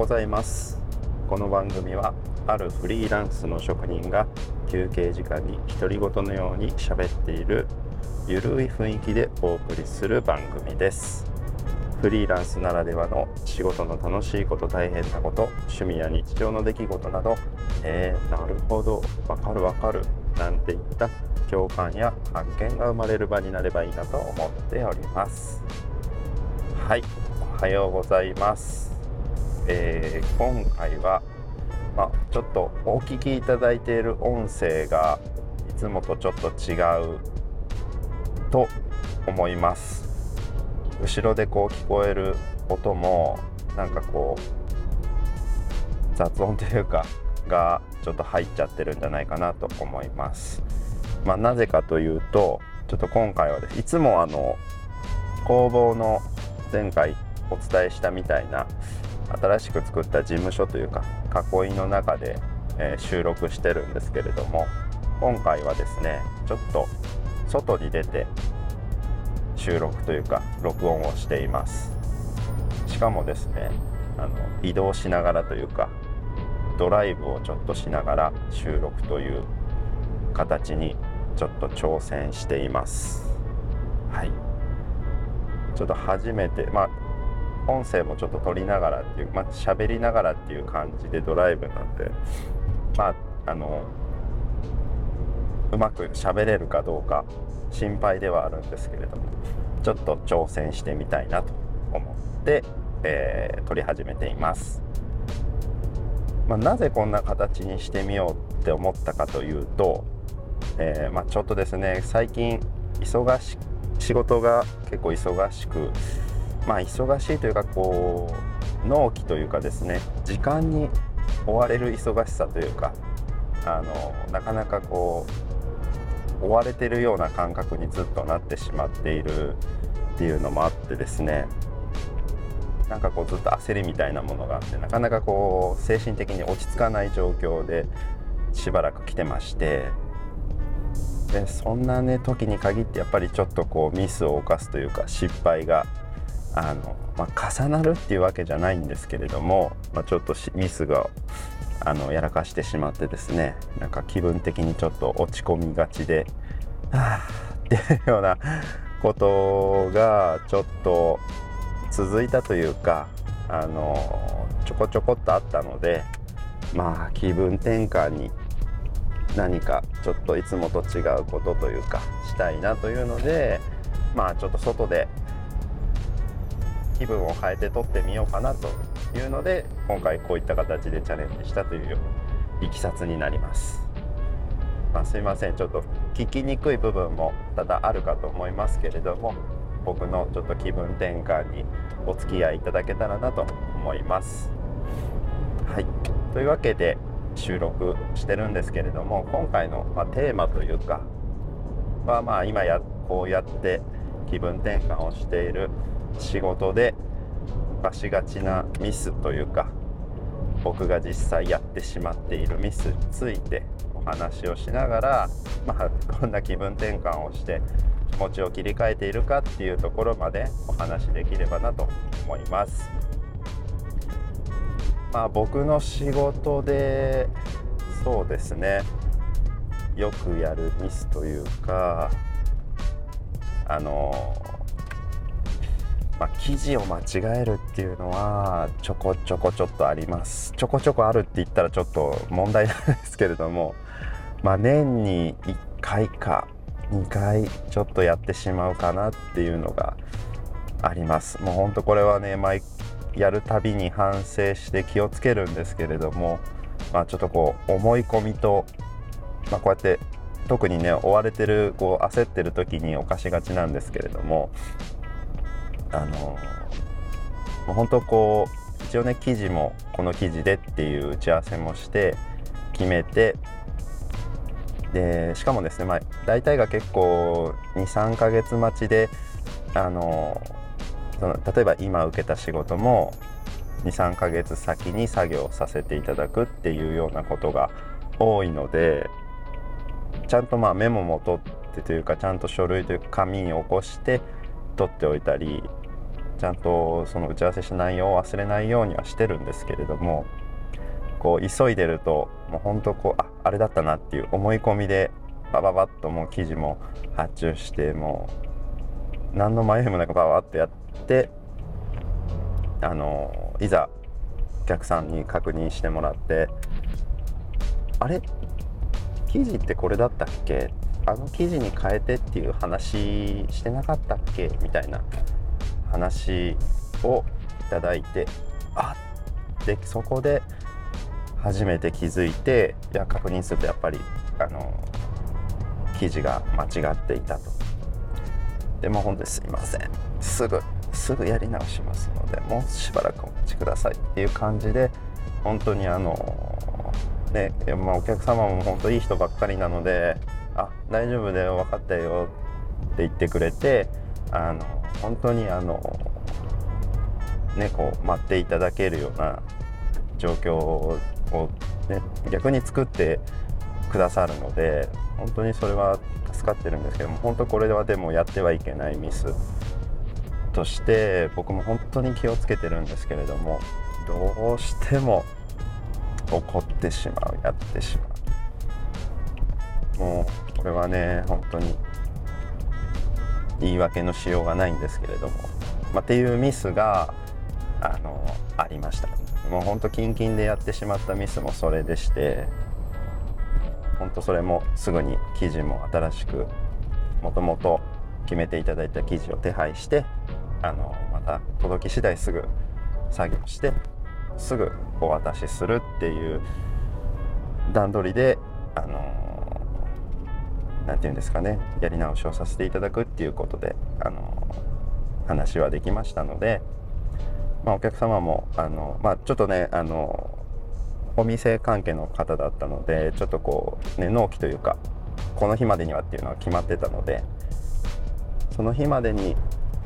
ございます。この番組はあるフリーランスの職人が休憩時間に独り言のように喋っているゆるい雰囲気でお送りする番組です。フリーランスならではの仕事の楽しいこと大変なこと趣味や日常の出来事などえー、なるほどわかるわかるなんていった共感や発見が生まれる場になればいいなと思っております。はいおはようございます。えー、今回は、ま、ちょっとお聞きいただいている音声がいつもとちょっと違うと思います後ろでこう聞こえる音もなんかこう雑音というかがちょっと入っちゃってるんじゃないかなと思います。まあ、なぜかというとちょっと今回はですいつもあの工房の前回お伝えしたみたいな新しく作った事務所というか囲いの中で、え、収録してるんですけれども今回はですねちょっと外に出て収録というか録音をしています。しかもですねあの移動しながらというかドライブをちょっとしながら収録という形にちょっと挑戦しています。はい。ちょっと初めてまあ音声もちょっと撮りながらっていうまあ喋りながらっていう感じでドライブなんでまああのうまく喋れるかどうか心配ではあるんですけれどもちょっと挑戦してみたいなと思って、えー、撮り始めています、まあ、なぜこんな形にしてみようって思ったかというと、えー、まあ、ちょっとですね最近忙し仕事が結構忙しくまあ忙しいというかこう納期というかですね時間に追われる忙しさというかあのなかなかこう追われてるような感覚にずっとなってしまっているっていうのもあってですねなんかこうずっと焦りみたいなものがあってなかなかこう精神的に落ち着かない状況でしばらく来てましてでそんなね時に限ってやっぱりちょっとこうミスを犯すというか失敗があの、まあ、重なるっていうわけじゃないんですけれども、まあ、ちょっとミスがあのやらかしてしまってですねなんか気分的にちょっと落ち込みがちではあっていうようなことがちょっと続いたというかあのちょこちょこっとあったのでまあ気分転換に何かちょっといつもと違うことというかしたいなというのでまあちょっと外で気分を変えて撮ってみようかなというので今回こういった形でチャレンジしたといういきさつになります。まあ、すいませんちょっと聞きにくい部分も多々あるかと思いますけれども僕のちょっと気分転換にお付き合いいただけたらなと思います。はいというわけで収録してるんですけれども今回の、まテーマというかはまあ今やこうやって気分転換をしている仕事で犯しがちなミスというか僕が実際やってしまっているミスについてお話をしながら、まあ、どんな気分転換をして気持ちを切り替えているかっていうところまでお話しできればなと思います。まあ、僕の仕事でそうですねよくやるミスというかあのまあ、記事を間違えるっていうのはちょこちょこちょっとあります。ちょこちょこあるって言ったらちょっと問題なんですけれども、まあ、年に1回か2回ちょっとやってしまうかなっていうのがあります。もうほんとこれはね毎やるたびに反省して気をつけるんですけれども、まあ、ちょっとこう思い込みと、まあ、こうやって特にね追われてるこう焦ってる時に犯しがちなんですけれどもあのもう本当こう一応ね記事もこの記事でっていう打ち合わせもして決めてでしかもですね、まあ、大体が結構23ヶ月待ちであのその例えば今受けた仕事も23ヶ月先に作業させていただくっていうようなことが多いのでちゃんとまあメモも取ってというかちゃんと書類というか紙に起こして取っておいたりちゃんとその打ち合わせした内容を忘れないようにはしてるんですけれどもこう急いでるともうほんとこうああれだったなっていう思い込みでバババッともう記事も発注してもう何の迷いもなくババッとやってあのいざお客さんに確認してもらってあれ？記事ってこれだったっけ？あの記事に変えてっていう話してなかったっけ？みたいな話をいただいてあでそこで初めて気づいていや確認するとやっぱりあの記事が間違っていたと。でも本当にすいません。すぐすぐやり直しますのでもうしばらくお待ちくださいっていう感じで本当にあのねまあ、お客様も本当いい人ばっかりなので「あ大丈夫だよ分かったよ」って言ってくれてあの本当にあのねこう待っていただけるような状況を、ね、逆に作ってくださるので本当にそれは助かってるんですけども本当これはでもやってはいけないミスとして僕も本当に気をつけてるんですけれどもどうしても怒ってしまうやってしまう。もうこれはね本当に言い訳のしようがないんですけれども、まあ、っていうミスがあのありました。もう本当キンキンでやってしまったミスもそれでして本当それもすぐに記事も新しくもともと決めていただいた記事を手配してあのまた届き次第すぐ作業してすぐお渡しするっていう段取りで何て言うんですかねやり直しをさせていただくっていうことであの話はできましたので、まあ、お客様もあの、まあ、ちょっとねあのお店関係の方だったのでちょっとこうね納期というかこの日までにはっていうのは決まってたのでその日までに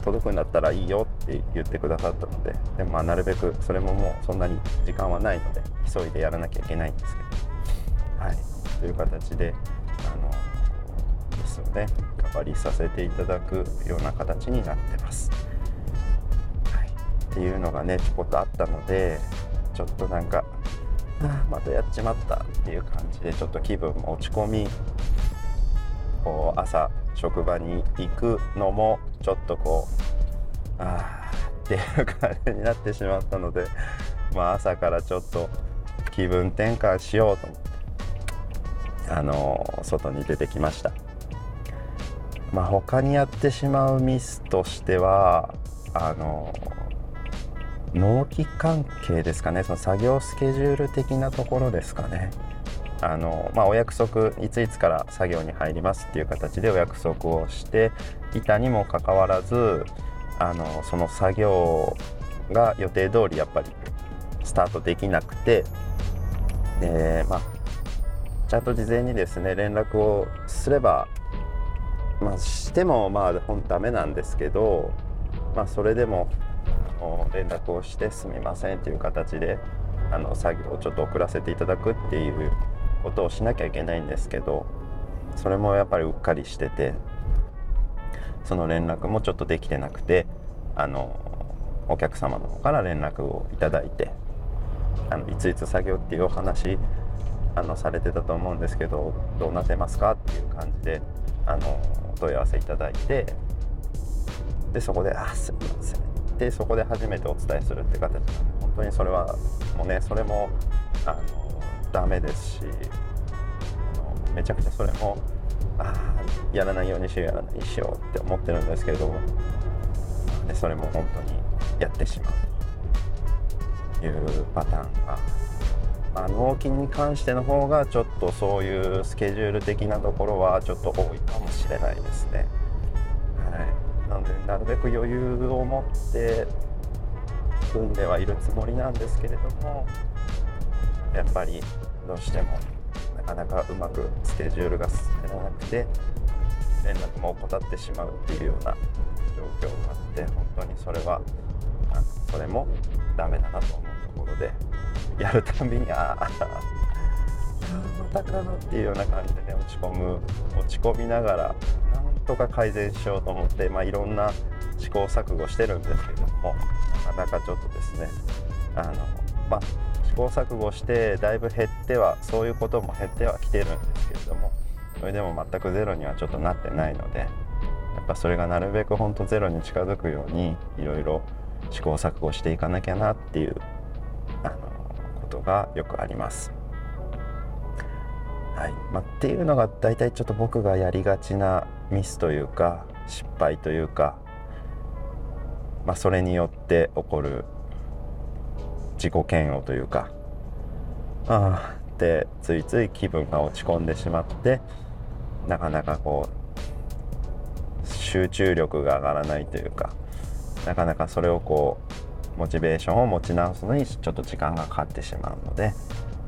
届くんだったらいいよって言ってくださったのででもまあなるべくそれももうそんなに時間はないので急いでやらなきゃいけないんですけどはいという形であのですよね代わりさせていただくような形になってます。はい、っていうのがねちょこっとあったのでちょっとなんかあまたやっちまったっていう感じでちょっと気分も落ち込みこう朝職場に行くのもちょっとこうああっていう感じになってしまったので、まあ、朝からちょっと気分転換しようと思ってあの外に出てきました。まあ、他にやってしまうミスとしてはあの納期関係ですかね。その作業スケジュール的なところですかね。あの、まあ、お約束いついつから作業に入りますっていう形でお約束をしていたにもかかわらずあのその作業が予定通りやっぱりスタートできなくてでまあちゃんと事前にですね連絡をすればまあしてもまあ本ダメなんですけどまあそれでも連絡をしてすみませんという形であの作業をちょっと遅らせていただくっていうことをしなきゃいけないんですけどそれもやっぱりうっかりしててその連絡もちょっとできてなくてあのお客様の方から連絡をいただいてあのいついつ作業っていうお話あのされてたと思うんですけどどうなってますかっていう感じであの問い合わせいただいてでそこで「あすみません」でそこで初めてお伝えするって形なんで本当にそれはもうねそれもあのダメですしあのめちゃくちゃそれもああやらないようにしようやらないしようって思ってるんですけれどもでそれも本当にやってしまうというパターンが、あ、納期に関しての方がちょっとそういうスケジュール的なところはちょっと多いかもしれないですね。はい、なのでなるべく余裕を持って組んではいるつもりなんですけれどもやっぱりどうしてもなかなかうまくスケジュールが進めらなくて連絡も怠ってしまうっていうような状況があって本当にそれはそれもダメだなと思うところでやるたびにああまたかなっていうような感じでね落ち込む落ち込みながらなんとか改善しようと思って、まあ、いろんな試行錯誤してるんですけどもなかなかちょっとですねあのまあ試行錯誤してだいぶ減ってはそういうことも減ってはきてるんですけれどもそれでも全くゼロにはちょっとなってないのでやっぱそれがなるべく本当ゼロに近づくようにいろいろ試行錯誤していかなきゃなっていうがよくあります。はい。まあ、っていうのが大体ちょっと僕がやりがちなミスというか失敗というか、まあ、それによって起こる自己嫌悪というか。ああってついつい気分が落ち込んでしまってなかなかこう集中力が上がらないというかなかなかそれをこうモチベーションを持ち直すのにちょっと時間がかかってしまうので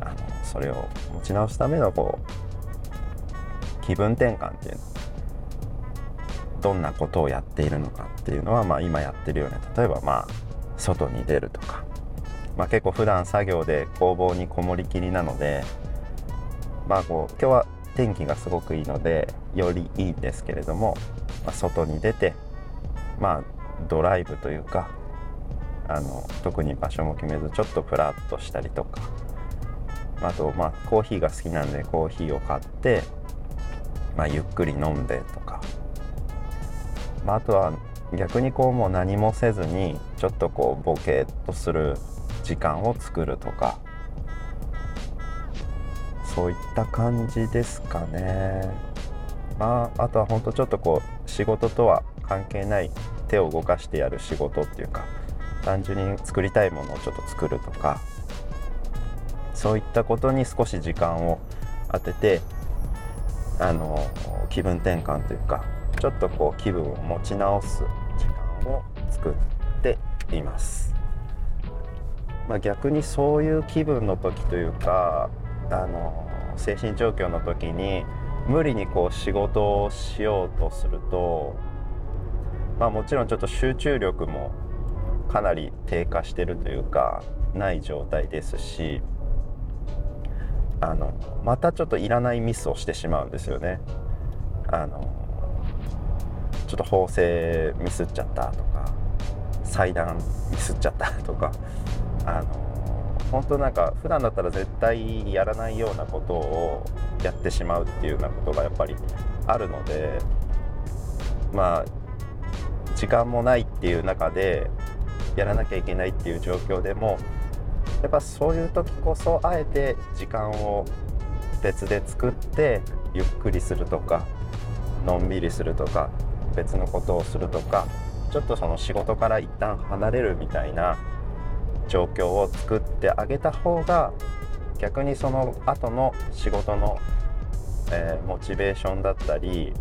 あのそれを持ち直すためのこう気分転換っていうのどんなことをやっているのかっていうのは、まあ、今やってるように例えばまあ外に出るとか、まあ、結構普段作業で工房にこもりきりなのでまあこう今日は天気がすごくいいのでよりいいんですけれども、まあ、外に出てまあドライブというかあの特に場所も決めずちょっとプラッとしたりとか。あとまあコーヒーが好きなんでコーヒーを買って、まあ、ゆっくり飲んでとか、まあ、あとは逆にこうもう何もせずにちょっとこうボケっとする時間を作るとか。そういった感じですかね。まあ、あとは本当ちょっとこう仕事とは関係ない手を動かしてやる仕事っていうか。単純に作りたいものをちょっと作るとかそういったことに少し時間を当ててあの気分転換というかちょっとこう気分を持ち直す時間を作っています。まあ、逆にそういう気分の時というかあの精神状況の時に無理にこう仕事をしようとすると、まあ、もちろんちょっと集中力もかなり低下してるというかない状態ですしあのまたちょっといらないミスをしてしまうんですよね。あのちょっと縫製ミスっちゃったとか裁断ミスっちゃったとかあの本当なんか普段だったら絶対やらないようなことをやってしまうっていうようなことがやっぱりあるのでまあ時間もないっていう中でやらなきゃいけないっていう状況でもやっぱそういう時こそあえて時間を別で作ってゆっくりするとかのんびりするとか別のことをするとかちょっとその仕事から一旦離れるみたいな状況を作ってあげた方が逆にその後の仕事の、えー、モチベーションだったり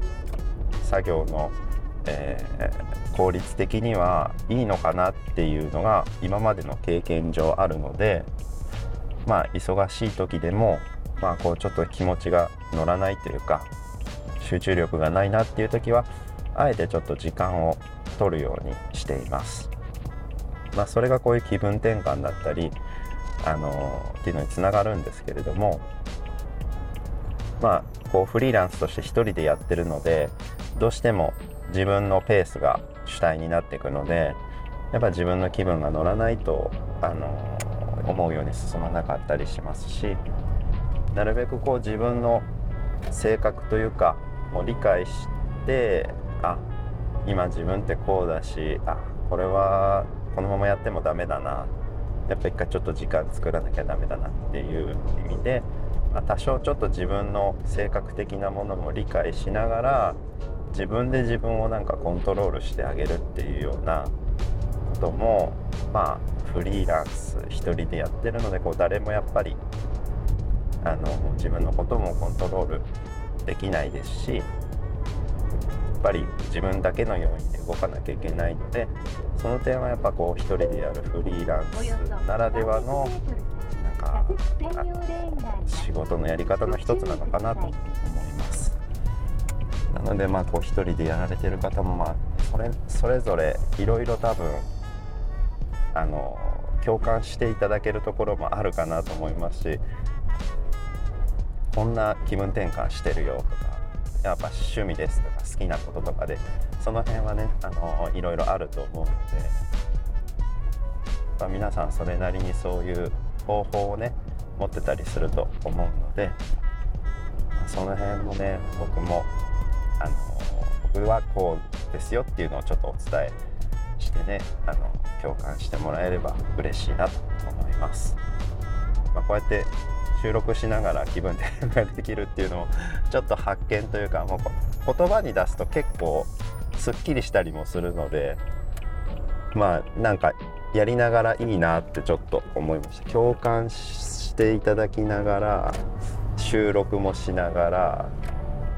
作業のえー、効率的にはいいのかなっていうのが今までの経験上あるのでまあ忙しい時でもまあこうちょっと気持ちが乗らないというか集中力がないなっていう時はあえてちょっと時間を取るようにしています。まあ、それがこういう気分転換だったりあのっていうのにつながるんですけれどもまあこうフリーランスとして1人でやってるのでどうしても自分のペースが主体になっていくのでやっぱ自分の気分が乗らないとあの思うように進まなかったりしますしなるべくこう自分の性格というかもう理解してあ今自分ってこうだしあこれはこのままやってもダメだなやっぱ一回ちょっと時間作らなきゃダメだなっていう意味で、まあ、多少ちょっと自分の性格的なものも理解しながら自分で自分をなんかコントロールしてあげるっていうようなこともまあフリーランス1人でやってるのでこう誰もやっぱりあの自分のこともコントロールできないですしやっぱり自分だけの要因で動かなきゃいけないのでその点はやっぱこう1人でやるフリーランスならではのなんか仕事のやり方の一つなのかなと。なのでまあこう一人でやられてる方もまあそれそれぞれいろいろ多分あの共感していただけるところもあるかなと思いますしこんな気分転換してるよとかやっぱ趣味ですとか好きなこととかでその辺はねあのいろいろあると思うので、ま、皆さんそれなりにそういう方法をね持ってたりすると思うので、その辺もね僕もあの僕はこうですよっていうのをちょっとお伝えしてねあの共感してもらえれば嬉しいなと思います。まあ、こうやって収録しながら気分転換 できるっていうのもちょっと発見というかもう言葉に出すと結構すっきりしたりもするのでまあなんかやりながらいいなってちょっと思いました共感していただきながら収録もしながら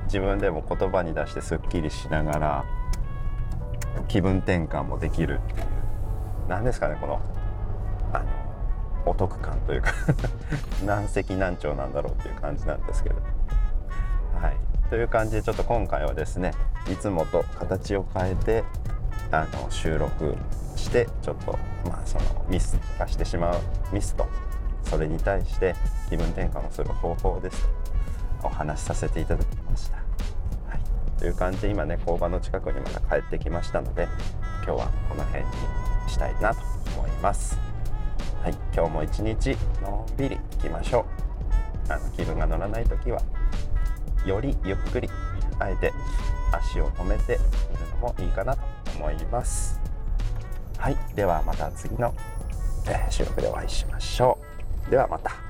自分でも言葉に出してすっきりしながら気分転換もできる。っていう何ですかねこのあのお得感というか何石何鳥なんだろうっていう感じなんですけど。はい。という感じでちょっと今回はですねいつもと形を変えてあの収録してちょっとまあそのミスがしてしまうミスとそれに対して気分転換をする方法です。お話しさせていただきました。はい、という感じで今ね工場の近くにまた帰ってきましたので今日はこの辺にしたいなと思います。はい、今日も一日のんびり行きましょう。あの気分が乗らない時はよりゆっくりあえて足を止めてみるのもいいかなと思います。はい、ではまた次の、え、収録でお会いしましょう。ではまた。